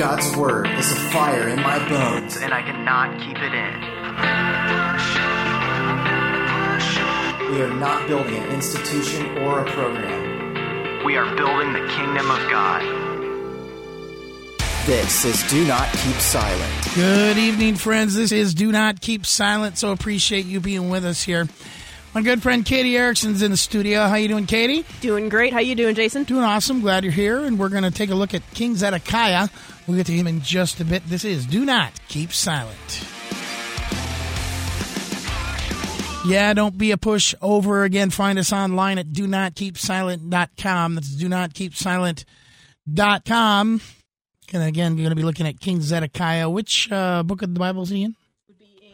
God's word is a fire in my bones. and I cannot keep it in. We are not building an institution or a program. We are building the kingdom of God. This is Do Not Keep Silent. Good evening, friends. This is Do Not Keep Silent. So appreciate you being with us here. My good friend Katie Erickson's in the studio. How you doing, Katie? Doing great. How you doing, Jason? Doing awesome. Glad you're here. And we're going to take a look at King Zedekiah. We'll get to him in just a bit. This is Do Not Keep Silent. Yeah, don't be a pushover. again. Find us online at do not keep silent.com. That's do not keep silent.com. And again, you're going to be looking at King Zedekiah. Which uh, book of the Bible is he in?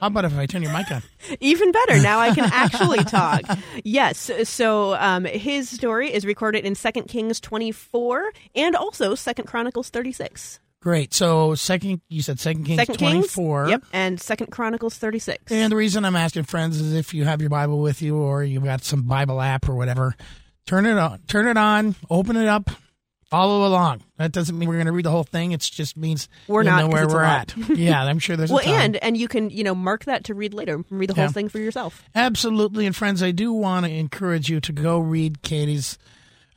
How about if I turn your mic on? Even better. Now I can actually talk. Yes. So um, his story is recorded in Second Kings 24 and also Second Chronicles 36. Great. So second, you said Second Kings Second 24. Yep. And Second Chronicles 36. And the reason I'm asking friends is if you have your Bible with you or you've got some Bible app or whatever, turn it on, turn it on, open it up, follow along. That doesn't mean we're going to read the whole thing. It just means We're not, know where we're at. Yeah, I'm sure there's well, and and you can you know mark that to read later. Read the whole thing for yourself. Absolutely. And friends, I do want to encourage you to go read Katie's.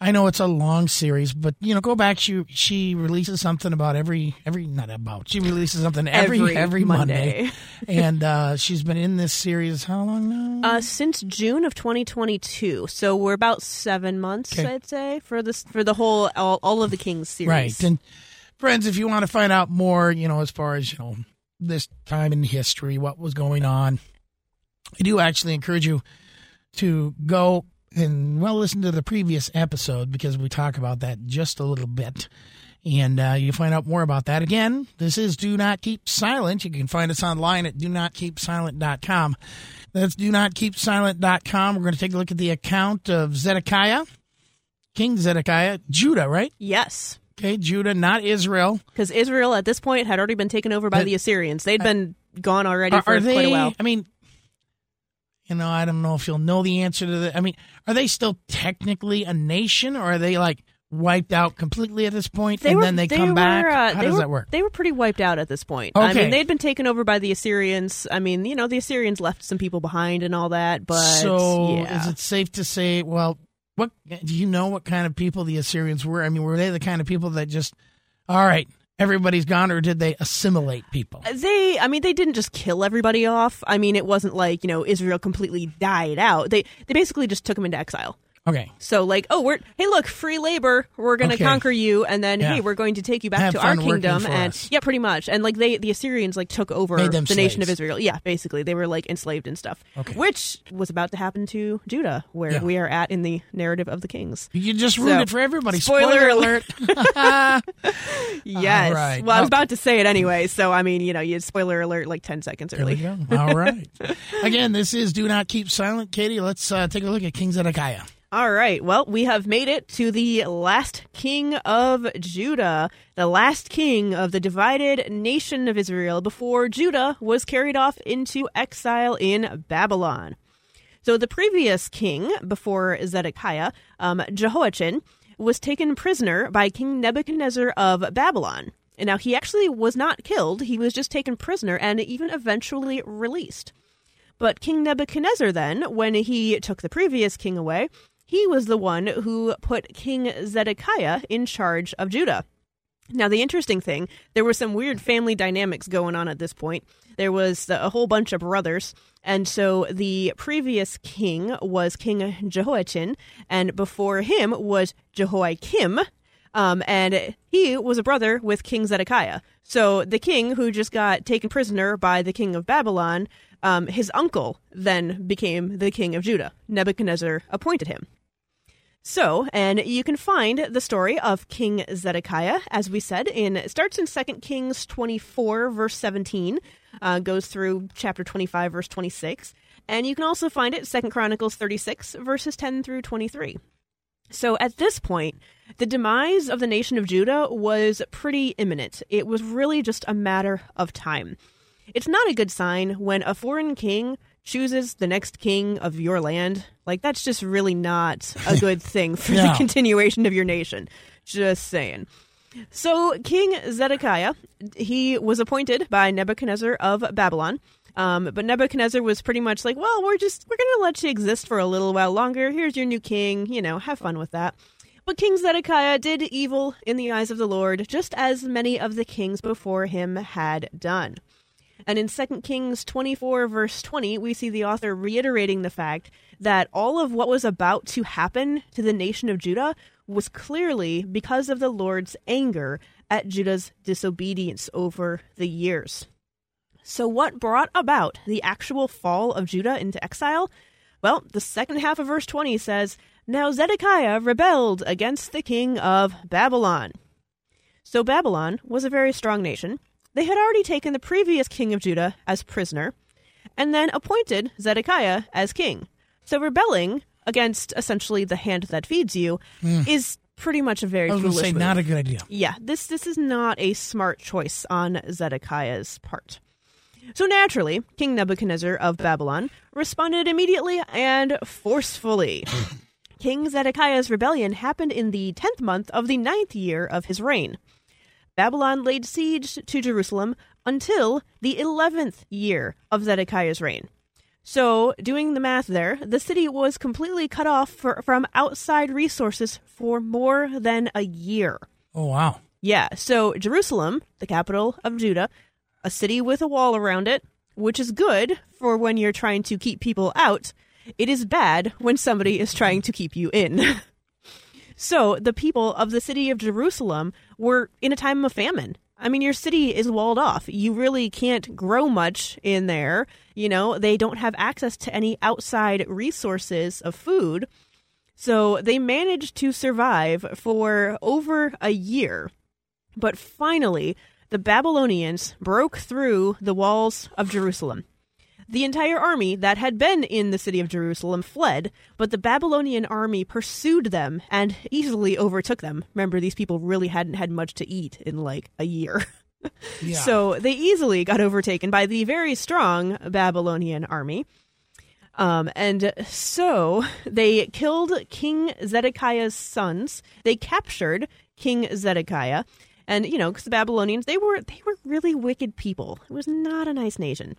I know it's a long series, but you know, go back. She she releases something about every every not about. She releases something every every, Every Monday, Monday. and uh, she's been in this series how long now? Uh, since June of 2022, so we're about seven months, Okay. I'd say, for this for the whole all, all of the Kings series. Right. And friends, if you want to find out more, you know, as far as, you know, this time in history, what was going on, I do actually encourage you to go and, well, listen to the previous episode because we talk about that just a little bit. And uh, you find out more about that. Again, this is Do Not Keep Silent. You can find us online at do not keep silent.com. That's do not keep silent.com. We're going to take a look at the account of Zedekiah, King Zedekiah, Judah, right? Yes. Okay, Judah, not Israel. Because Israel at this point had already been taken over by But- the Assyrians. They'd been gone already Are, for are they? quite a while. I mean, you know, I don't know if you'll know the answer to that. I mean, are they still technically a nation, or are they like wiped out completely at this point? point, and then they, come were, back? uh, How they does were- that work? They were pretty wiped out at this point. Okay. I mean, they'd been taken over by the Assyrians. I mean, you know, the Assyrians left some people behind and all that, but so, yeah. is it safe to say? Well, what do you know? What kind of people the Assyrians were? I mean, were they the kind of people that just, all right, everybody's gone, or did they assimilate people? Uh, they I mean they didn't just kill everybody off. I mean it wasn't like, you know, Israel completely died out. They they basically just took them into exile. Okay, So like, oh, we're hey, look, free labor. We're going to Okay. conquer you, and then Yeah. hey, we're going to take you back Have to our kingdom. And us. yeah, pretty much. And like they, the Assyrians like took over the nation of. Israel. Yeah, basically, they were like enslaved and stuff. Okay. Which was about to happen to Judah, where Yeah. we are at in the narrative of the kings. you just ruined So, it for everybody. spoiler alert! Yes. right. Well, I was Okay. about to say it anyway, so I mean, you know, you spoiler alert like ten seconds early. go. All right. Again, this is Do Not Keep Silent. Katie, let's uh, take a look at King Zedekiah. All right. Well, we have made it to the last king of Judah, the last king of the divided nation of Israel before Judah was carried off into exile in Babylon. So the previous king before Zedekiah, um, Jehoiachin, was taken prisoner by King Nebuchadnezzar of Babylon. And now he actually was not killed, he was just taken prisoner and even eventually released. But King Nebuchadnezzar, then, when he took the previous king away, he was the one who put King Zedekiah in charge of Judah. Now, the interesting thing, there were some weird family dynamics going on at this point. There was a whole bunch of brothers, and so the previous king was King Jehoiachin, and before him was Jehoiakim, um, and he was a brother with King Zedekiah. So the king who just got taken prisoner by the king of Babylon, um, his uncle then became the king of Judah. Nebuchadnezzar appointed him. So, and you can find the story of King Zedekiah, as we said, in it starts in 2 Kings 24, verse 17, uh, goes through chapter 25, verse 26, and you can also find it 2 Chronicles 36, verses 10 through 23. So at this point, the demise of the nation of Judah was pretty imminent. It was really just a matter of time. It's not a good sign when a foreign king chooses the next king of your land. Like, that's just really not a good thing for No. the continuation of your nation. Just saying. So King Zedekiah, he was appointed by Nebuchadnezzar of Babylon. Um, but Nebuchadnezzar was pretty much like, well, we're just we're gonna let you exist for a little while longer. Here's your new king. You know, have fun with that. But King Zedekiah did evil in the eyes of the Lord, just as many of the kings before him had done. And in 2 Kings 24, verse 20, we see the author reiterating the fact that all of what was about to happen to the nation of Judah was clearly because of the Lord's anger at Judah's disobedience over the years. So, what brought about the actual fall of Judah into exile? Well, the second half of verse 20 says, Now Zedekiah rebelled against the king of Babylon. So, Babylon was a very strong nation. They had already taken the previous king of Judah as prisoner and then appointed Zedekiah as king. So, rebelling against essentially the hand that feeds you is pretty much a very Hmm. I was foolish say, move. not a good idea. Yeah, this this is not a smart choice on Zedekiah's part. So naturally, King Nebuchadnezzar of Babylon responded immediately and forcefully. King Zedekiah's rebellion happened in the tenth month of the ninth year of his reign. Babylon laid siege to Jerusalem until the eleventh year of Zedekiah's reign. So, doing the math there, the city was completely cut off for, from outside resources for more than a year. Oh, wow. Yeah, so Jerusalem, the capital of Judah, a city with a wall around it, which is good for when you're trying to keep people out. It is bad when somebody is trying to keep you in. so the people of the city of Jerusalem were in a time of famine. I mean, your city is walled off. You really can't grow much in there. You know, they don't have access to any outside resources of food. So they managed to survive for over a year. But finally, the Babylonians broke through the walls of Jerusalem. The entire army that had been in the city of Jerusalem fled, but the Babylonian army pursued them and easily overtook them. Remember, these people really hadn't had much to eat in like a year. Yeah. So they easily got overtaken by the very strong Babylonian army. Um, and so they killed King Zedekiah's sons. They captured King Zedekiah, and you know, because the Babylonians they were they were really wicked people. It was not a nice nation.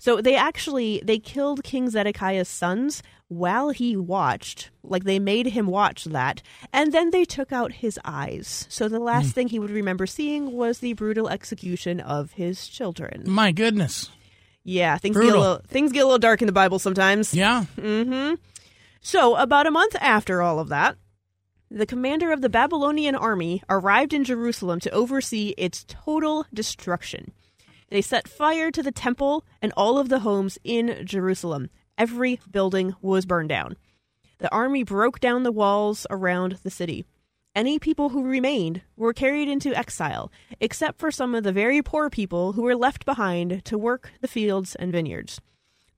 So they actually they killed King Zedekiah's sons while he watched. Like they made him watch that, and then they took out his eyes. So the last thing he would remember seeing was the brutal execution of his children. My goodness. Yeah, things get a little, things get a little dark in the Bible sometimes. Yeah. Mm-hmm. So, about a month after all of that, the commander of the Babylonian army arrived in Jerusalem to oversee its total destruction. They set fire to the temple and all of the homes in Jerusalem. Every building was burned down. The army broke down the walls around the city. Any people who remained were carried into exile, except for some of the very poor people who were left behind to work the fields and vineyards.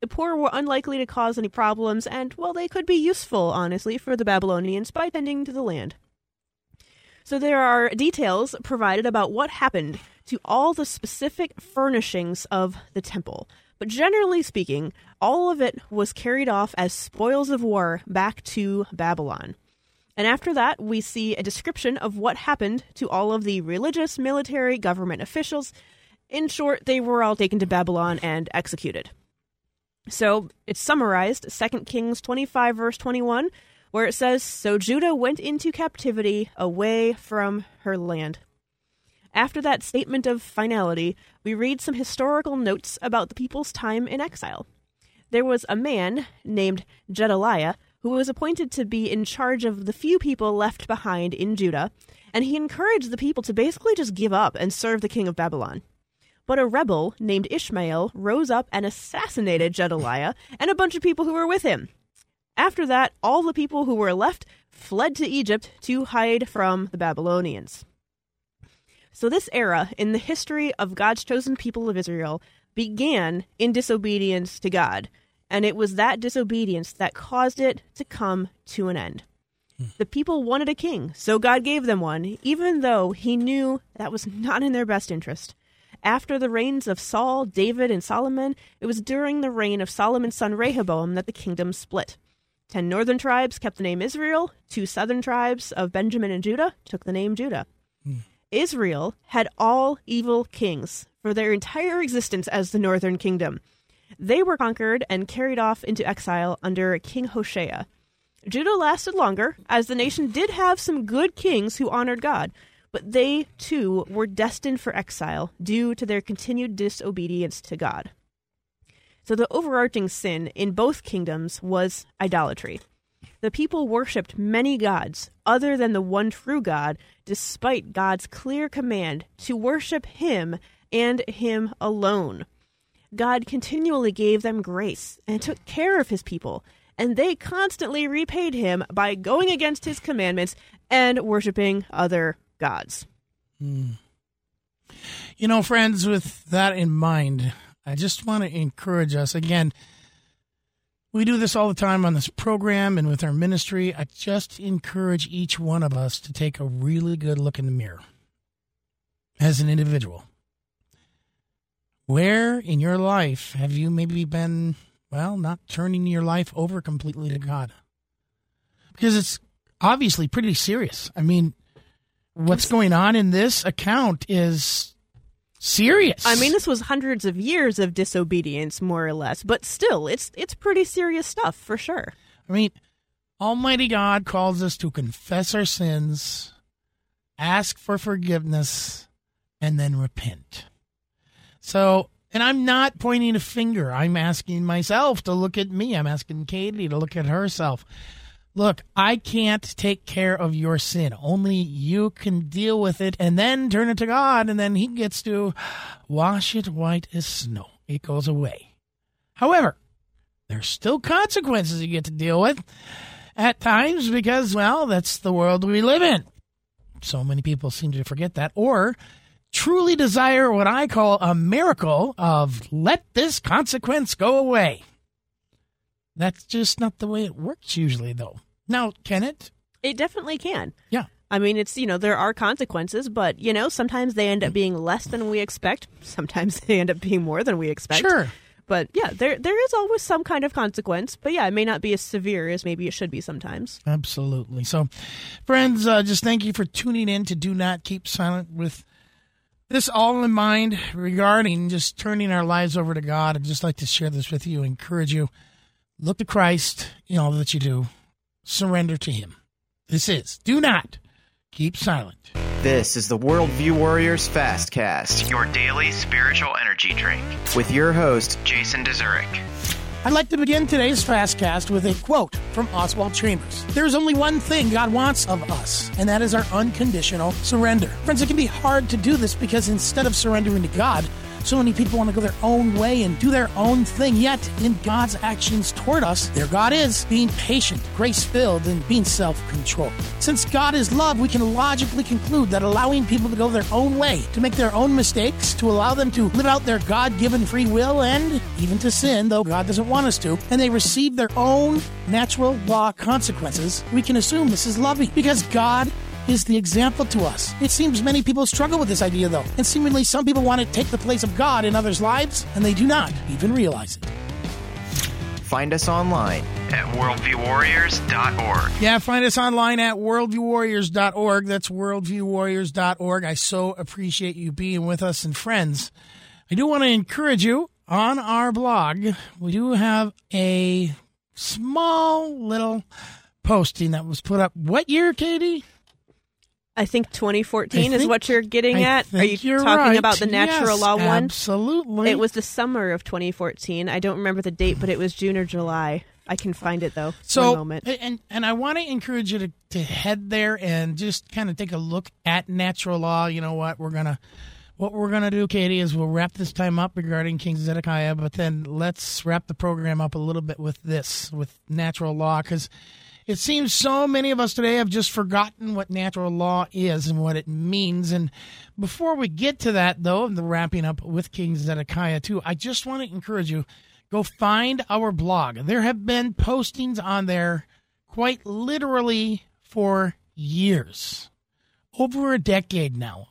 The poor were unlikely to cause any problems, and, well, they could be useful, honestly, for the Babylonians by tending to the land. So there are details provided about what happened to all the specific furnishings of the temple. But generally speaking, all of it was carried off as spoils of war back to Babylon. And after that, we see a description of what happened to all of the religious, military, government officials. In short, they were all taken to Babylon and executed. So it's summarized, 2 Kings 25, verse 21, where it says So Judah went into captivity away from her land. After that statement of finality, we read some historical notes about the people's time in exile. There was a man named Gedaliah who was appointed to be in charge of the few people left behind in Judah, and he encouraged the people to basically just give up and serve the king of Babylon. But a rebel named Ishmael rose up and assassinated Gedaliah and a bunch of people who were with him. After that, all the people who were left fled to Egypt to hide from the Babylonians. So, this era in the history of God's chosen people of Israel began in disobedience to God, and it was that disobedience that caused it to come to an end. Hmm. The people wanted a king, so God gave them one, even though he knew that was not in their best interest. After the reigns of Saul, David, and Solomon, it was during the reign of Solomon's son Rehoboam that the kingdom split. Ten northern tribes kept the name Israel, two southern tribes of Benjamin and Judah took the name Judah. Israel had all evil kings for their entire existence as the northern kingdom. They were conquered and carried off into exile under King Hoshea. Judah lasted longer, as the nation did have some good kings who honored God, but they too were destined for exile due to their continued disobedience to God. So the overarching sin in both kingdoms was idolatry. The people worshipped many gods other than the one true God, despite God's clear command to worship Him and Him alone. God continually gave them grace and took care of His people, and they constantly repaid Him by going against His commandments and worshiping other gods. Hmm. You know, friends, with that in mind, I just want to encourage us again. We do this all the time on this program and with our ministry. I just encourage each one of us to take a really good look in the mirror as an individual. Where in your life have you maybe been, well, not turning your life over completely to God? Because it's obviously pretty serious. I mean, what's going on in this account is serious. I mean, this was hundreds of years of disobedience, more or less, but still, it's it's pretty serious stuff for sure. I mean, Almighty God calls us to confess our sins, ask for forgiveness, and then repent. So, and I'm not pointing a finger. I'm asking myself to look at me. I'm asking Katie to look at herself. Look, I can't take care of your sin. Only you can deal with it and then turn it to God, and then He gets to wash it white as snow. It goes away. However, there's still consequences you get to deal with at times because, well, that's the world we live in. So many people seem to forget that or truly desire what I call a miracle of let this consequence go away. That's just not the way it works usually, though. Now, can it? It definitely can. Yeah. I mean, it's, you know, there are consequences, but, you know, sometimes they end up being less than we expect. Sometimes they end up being more than we expect. Sure. But yeah, there there is always some kind of consequence. But yeah, it may not be as severe as maybe it should be sometimes. Absolutely. So, friends, uh, just thank you for tuning in to Do Not Keep Silent with this all in mind regarding just turning our lives over to God. I'd just like to share this with you, encourage you. Look to Christ in all that you do, surrender to Him. This is Do Not Keep Silent. This is the Worldview Warriors Fastcast Your daily spiritual energy drink. with your host, Jason Dezurik. I'd like to begin today's Fastcast with a quote from Oswald Chambers. There's only one thing God wants of us, and that is our unconditional surrender. Friends, it can be hard to do this because instead of surrendering to God, so many people want to go their own way and do their own thing. Yet, in God's actions toward us, there God is, being patient, grace filled, and being self controlled. Since God is love, we can logically conclude that allowing people to go their own way, to make their own mistakes, to allow them to live out their God given free will, and even to sin, though God doesn't want us to, and they receive their own natural law consequences, we can assume this is loving because God is the example to us. It seems many people struggle with this idea, though, and seemingly some people want to take the place of God in others' lives, and they do not even realize it. find us online. At worldviewwarriors.org. Yeah, find us online at worldviewwarriors.org. That's worldviewwarriors.org. I so appreciate you being with us and friends. I do want to encourage you on our blog. We do have a small little posting that was put up. What year, Katie? I think 2014 I is what you're getting I at. Are you talking right. about the natural Yes, law one? Absolutely. It was the summer of 2014. I don't remember the date, but it was June or July. I can find it though. So, One moment. and and I want to encourage you to, to head there and just kind of take a look at natural law. You know what we're gonna what we're gonna do, Katie, is we'll wrap this time up regarding King Zedekiah, but then let's wrap the program up a little bit with this with natural law because it seems so many of us today have just forgotten what natural law is and what it means. And before we get to that, though, and the wrapping up with King Zedekiah too, I just want to encourage you go find our blog. There have been postings on there quite literally for years, over a decade now.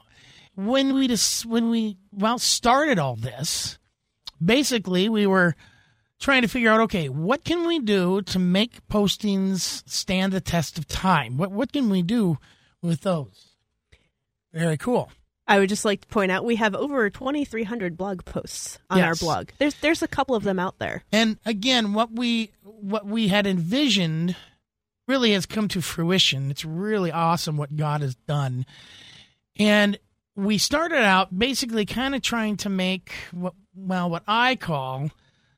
When we just when we well started all this, basically we were trying to figure out okay, what can we do to make postings stand the test of time? What what can we do with those? Very cool. I would just like to point out we have over 2,300 blog posts on our blog. There's there's a couple of them out there. And again, what we what we had envisioned really has come to fruition. It's really awesome what God has done. And we started out basically kind of trying to make what well what I call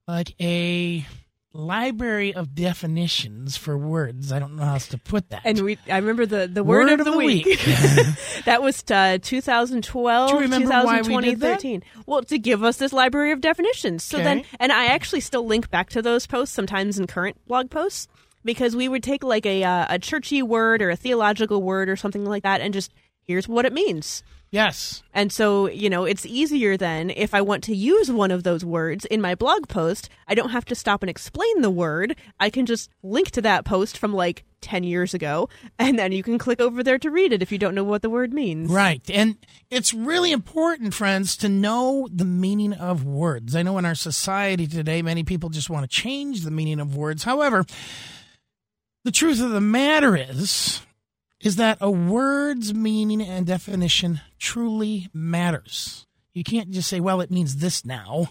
like a library of definitions for words. I don't know how else to put that. And we I remember the the word, of, the, week. that was uh, 2012, Do you remember why we 2020, did that? 13. Well, to give us this library of definitions. So Okay. then, and I actually still link back to those posts sometimes in current blog posts because we would take like a uh, a churchy word or a theological word or something like that and just here's what it means. Yes. And so, you know, it's easier then if I want to use one of those words in my blog post, I don't have to stop and explain the word. I can just link to that post from like 10 years ago, and then you can click over there to read it if you don't know what the word means. Right. And it's really important, friends, to know the meaning of words. I know in our society today, many people just want to change the meaning of words. However, the truth of the matter is, is that a word's meaning and definition truly matters. You can't just say, well, it means this now.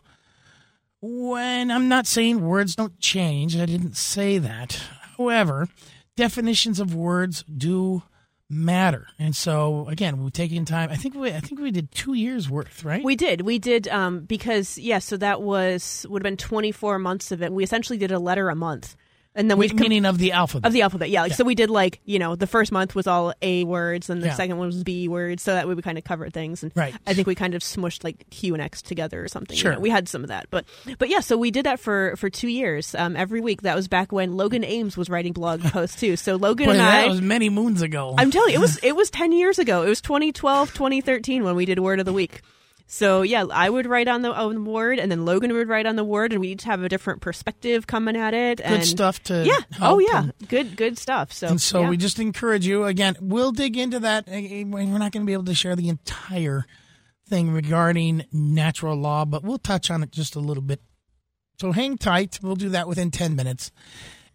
When I'm not saying words don't change, I didn't say that. However, definitions of words do matter. And so again, we're taking time. I think we I think we did 2 years worth, right? We did. We did um because yeah, so that was would have been 24 months of it. We essentially did a letter a month. And then we We- meaning of the alphabet. of the alphabet. Yeah, like so we did like, you know, the first month was all A words and the Yeah. second one was B words, so that way we kind of covered things and Right. I think we kind of smushed like Q and X together or something. you Sure. know. We had some of that. But but yeah, so we did that for for 2 years. Um every week. That was back when Logan Ames was writing blog posts too. So Logan Boy, and that I was many moons ago. I'm telling you, it was it was ten years ago. It was 2012, 2013 when we did Word of the Week. So yeah, I would write on the, on the word, and then Logan would write on the word, and we each have a different perspective coming at it. Good stuff to Yeah. Oh yeah. and- good good stuff. So And so yeah. we just encourage you again. We'll dig into that. Eh, We're not going to be able to share the entire thing regarding natural law, but we'll touch on it just a little bit. So hang tight. We'll do that within ten minutes.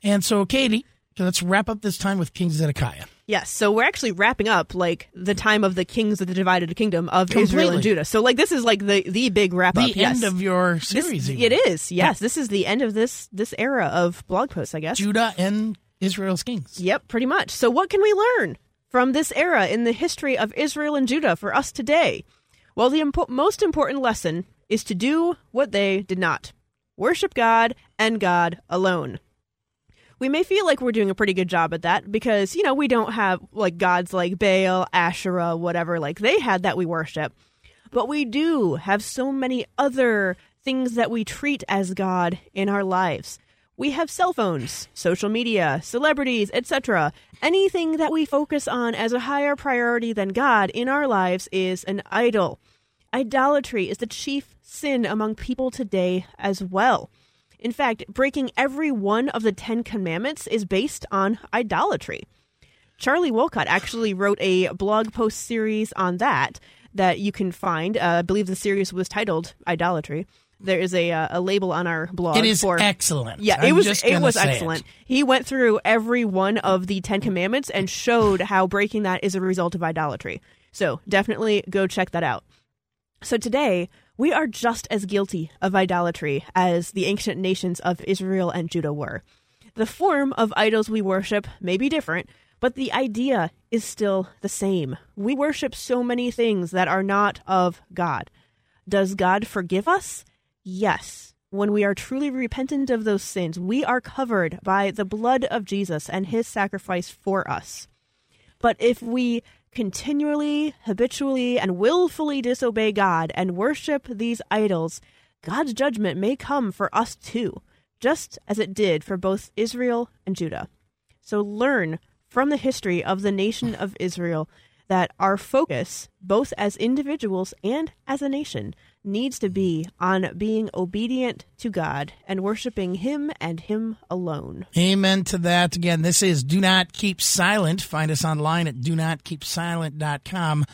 And so, Katie, let's wrap up this time with King Zedekiah. Yes, so we're actually wrapping up like the time of the kings of the divided kingdom of Israel and Judah. So like this is like the the big wrap The up. yes. end of your series. even. it is. Yes, this is the end of this this era of blog posts. I guess. Judah and Israel's kings. Yep, pretty much. So, what can we learn from this era in the history of Israel and Judah for us today? Well, the impo- most important lesson is to do what they did not worship God and God alone. We may feel like we're doing a pretty good job at that because, you know, we don't have like gods like Baal, Asherah, whatever, like they had that we worship. But we do have so many other things that we treat as God in our lives. We have cell phones, social media, celebrities, etc. Anything that we focus on as a higher priority than God in our lives is an idol. Idolatry is the chief sin among people today as well. In fact, breaking every one of the Ten Commandments is based on idolatry. Charlie Wolcott actually wrote a blog post series on that that you can find. Uh, I believe the series was titled Idolatry. There is a uh, a label on our blog. It is for, excellent. Yeah, I'm it was just it was excellent. it. He went through every one of the Ten Commandments and showed how breaking that is a result of idolatry. So definitely go check that out. So today, we are just as guilty of idolatry as the ancient nations of Israel and Judah were. The form of idols we worship may be different, but the idea is still the same. We worship so many things that are not of God. Does God forgive us? Yes. When we are truly repentant of those sins, we are covered by the blood of Jesus and his sacrifice for us. But if we continually, habitually, and willfully disobey God and worship these idols, God's judgment may come for us too, just as it did for both Israel and Judah. So learn from the history of the nation of Israel that our focus, both as individuals and as a nation, needs to be on being obedient to God and worshiping Him and Him alone. Amen to that. Again, this is Do Not Keep Silent. Find us online at do not keep silent.com.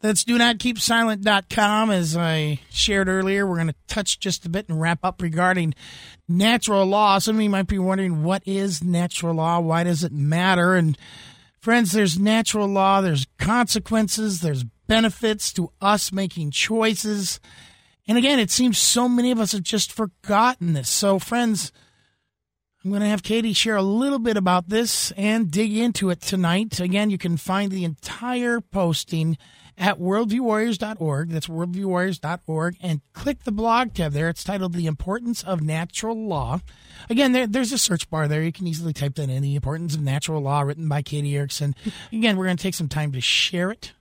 That's do not keep silent.com. As I shared earlier, we're going to touch just a bit and wrap up regarding natural law. Some of you might be wondering, what is natural law? Why does it matter? And friends, there's natural law, there's consequences, there's benefits to us making choices. And again, it seems so many of us have just forgotten this. So, friends, I'm going to have Katie share a little bit about this and dig into it tonight. Again, you can find the entire posting at worldviewwarriors.org. That's worldviewwarriors.org. And click the blog tab there. It's titled The Importance of Natural Law. Again, there, there's a search bar there. You can easily type that in The Importance of Natural Law, written by Katie Erickson. Again, we're going to take some time to share it.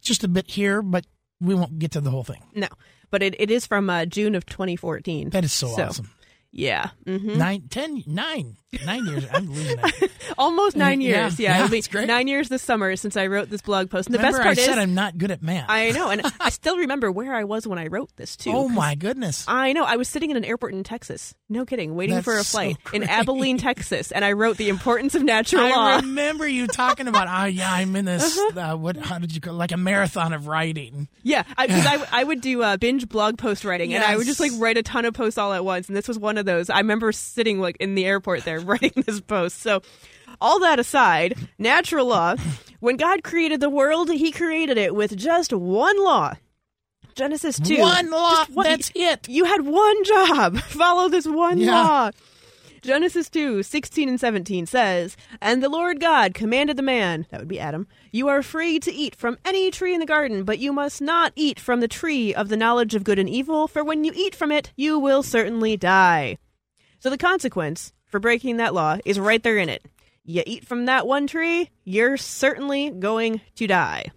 Just a bit here, but we won't get to the whole thing. No, but it, it is from uh, June of 2014. That is so, awesome. Yeah. Mm-hmm. Nine, ten, nine, nine years. I'm losing that. Almost nine years. Yeah, yeah, it'll be great. nine years this summer since I wrote this blog post. And the best part I is, said I'm not good at math. I know, and I still remember where I was when I wrote this too. Oh, my goodness! I know. I was sitting in an airport in Texas. No kidding, waiting That's for a so flight in. Abilene, Texas, and I wrote the importance of natural I law. I remember you talking about. Oh yeah, I'm in this. Uh-huh. Uh, what? How did you call? Like a marathon of writing. Yeah, because I, I, would do uh, binge blog post writing, and I would just like write a ton of posts all at once. And this was one of those. I remember sitting like in the airport there writing this post. So, all that aside, natural law. When God created the world, He created it with just one law. Genesis two. One law. One- That's it. You had one job. Follow this one Yeah. law. Genesis 2, 16 and 17 says, And the Lord God commanded the man, that would be Adam, You are free to eat from any tree in the garden, but you must not eat from the tree of the knowledge of good and evil, for when you eat from it, you will certainly die. So the consequence for breaking that law is right there in it. You eat from that one tree, you're certainly going to die.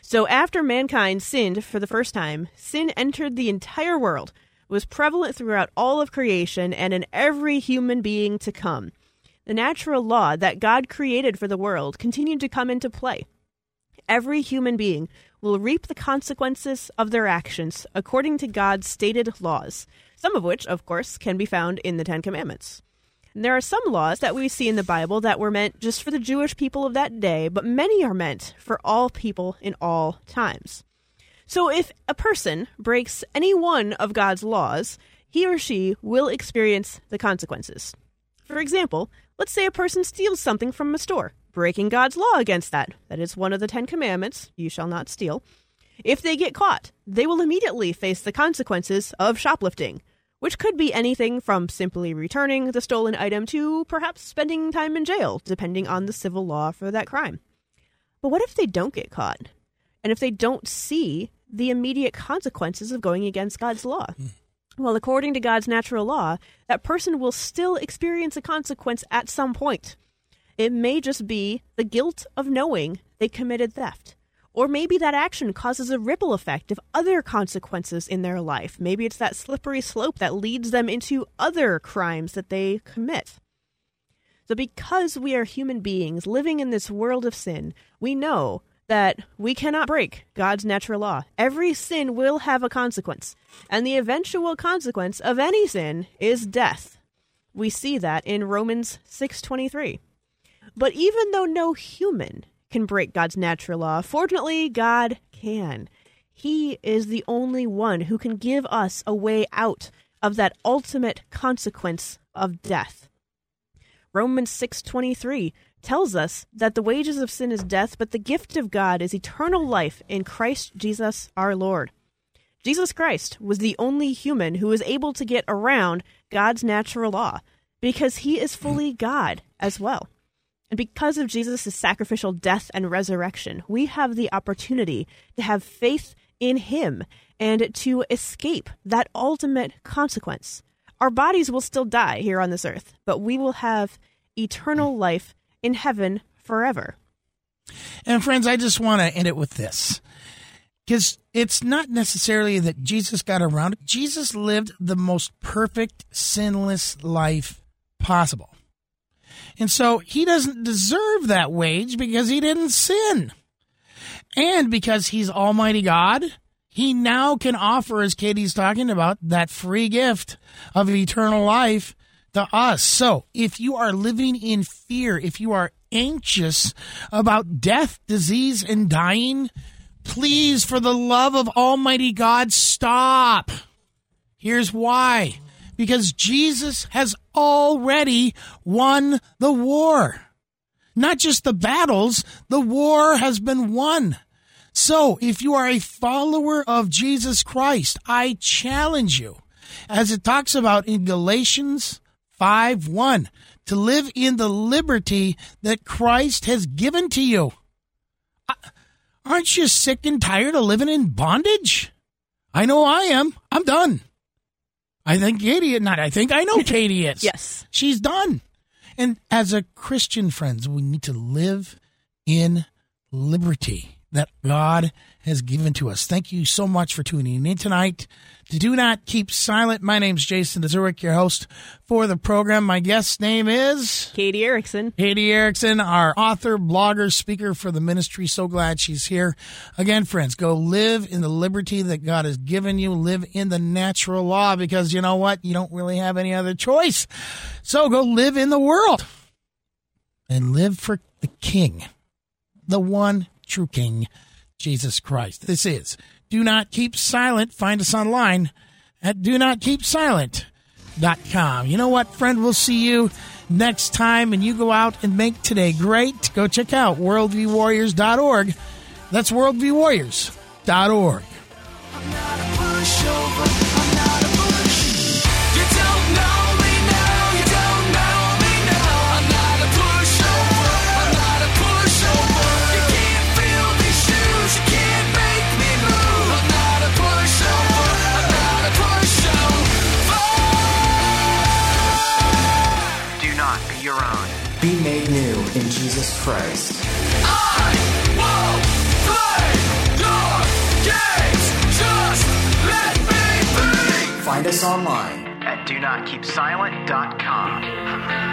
So after mankind sinned for the first time, sin entered the entire world, was prevalent throughout all of creation and in every human being to come. The natural law that God created for the world continued to come into play. Every human being will reap the consequences of their actions according to God's stated laws, some of which, of course, can be found in the Ten Commandments. And there are some laws that we see in the Bible that were meant just for the Jewish people of that day, but many are meant for all people in all times. So if a person breaks any one of God's laws, he or she will experience the consequences. For example, let's say a person steals something from a store, breaking God's law against that. That is one of the Ten Commandments you shall not steal. If they get caught, they will immediately face the consequences of shoplifting, which could be anything from simply returning the stolen item to perhaps spending time in jail, depending on the civil law for that crime. But what if they don't get caught? And if they don't see the immediate consequences of going against God's law? Hmm. Well, according to God's natural law, that person will still experience a consequence at some point. It may just be the guilt of knowing they committed theft. Or maybe that action causes a ripple effect of other consequences in their life. Maybe it's that slippery slope that leads them into other crimes that they commit. So, because we are human beings living in this world of sin, we know that we cannot break God's natural law. Every sin will have a consequence, and the eventual consequence of any sin is death. We see that in Romans 6:23. But even though no human can break God's natural law, fortunately God can. He is the only one who can give us a way out of that ultimate consequence of death. Romans 6:23 tells us that the wages of sin is death, but the gift of God is eternal life in Christ Jesus our Lord. Jesus Christ was the only human who was able to get around God's natural law because he is fully God as well. And because of Jesus' sacrificial death and resurrection, we have the opportunity to have faith in him and to escape that ultimate consequence. Our bodies will still die here on this earth, but we will have eternal life in heaven forever. And friends, I just want to end it with this. Because it's not necessarily that Jesus got around. Jesus lived the most perfect, sinless life possible. And so he doesn't deserve that wage because he didn't sin. And because he's Almighty God, he now can offer, as Katie's talking about, that free gift of eternal life to us. So if you are living in fear, if you are anxious about death, disease, and dying, please, for the love of Almighty God, stop. Here's why. Because Jesus has already won the war. Not just the battles, the war has been won. So, if you are a follower of Jesus Christ, I challenge you, as it talks about in Galatians 5 1, to live in the liberty that Christ has given to you. Aren't you sick and tired of living in bondage? I know I am. I'm done. I think Katie, not I think, I know Katie is. Yes. She's done. And as a Christian, friends, we need to live in liberty that God has given to us. Thank you so much for tuning in tonight. To Do not keep silent. My name's Jason Zurich, your host for the program. My guest's name is Katie Erickson. Katie Erickson, our author, blogger, speaker for the ministry. So glad she's here. Again, friends, go live in the liberty that God has given you. Live in the natural law because you know what? You don't really have any other choice. So go live in the world and live for the King, the one true King, Jesus Christ. This is Do Not Keep Silent. Find us online at do not keep silent.com. You know what, friend? We'll see you next time, and you go out and make today great. Go check out worldviewwarriors.org. That's worldviewwarriors.org. I'm not a. me be. Find us online At do not keep silent.com.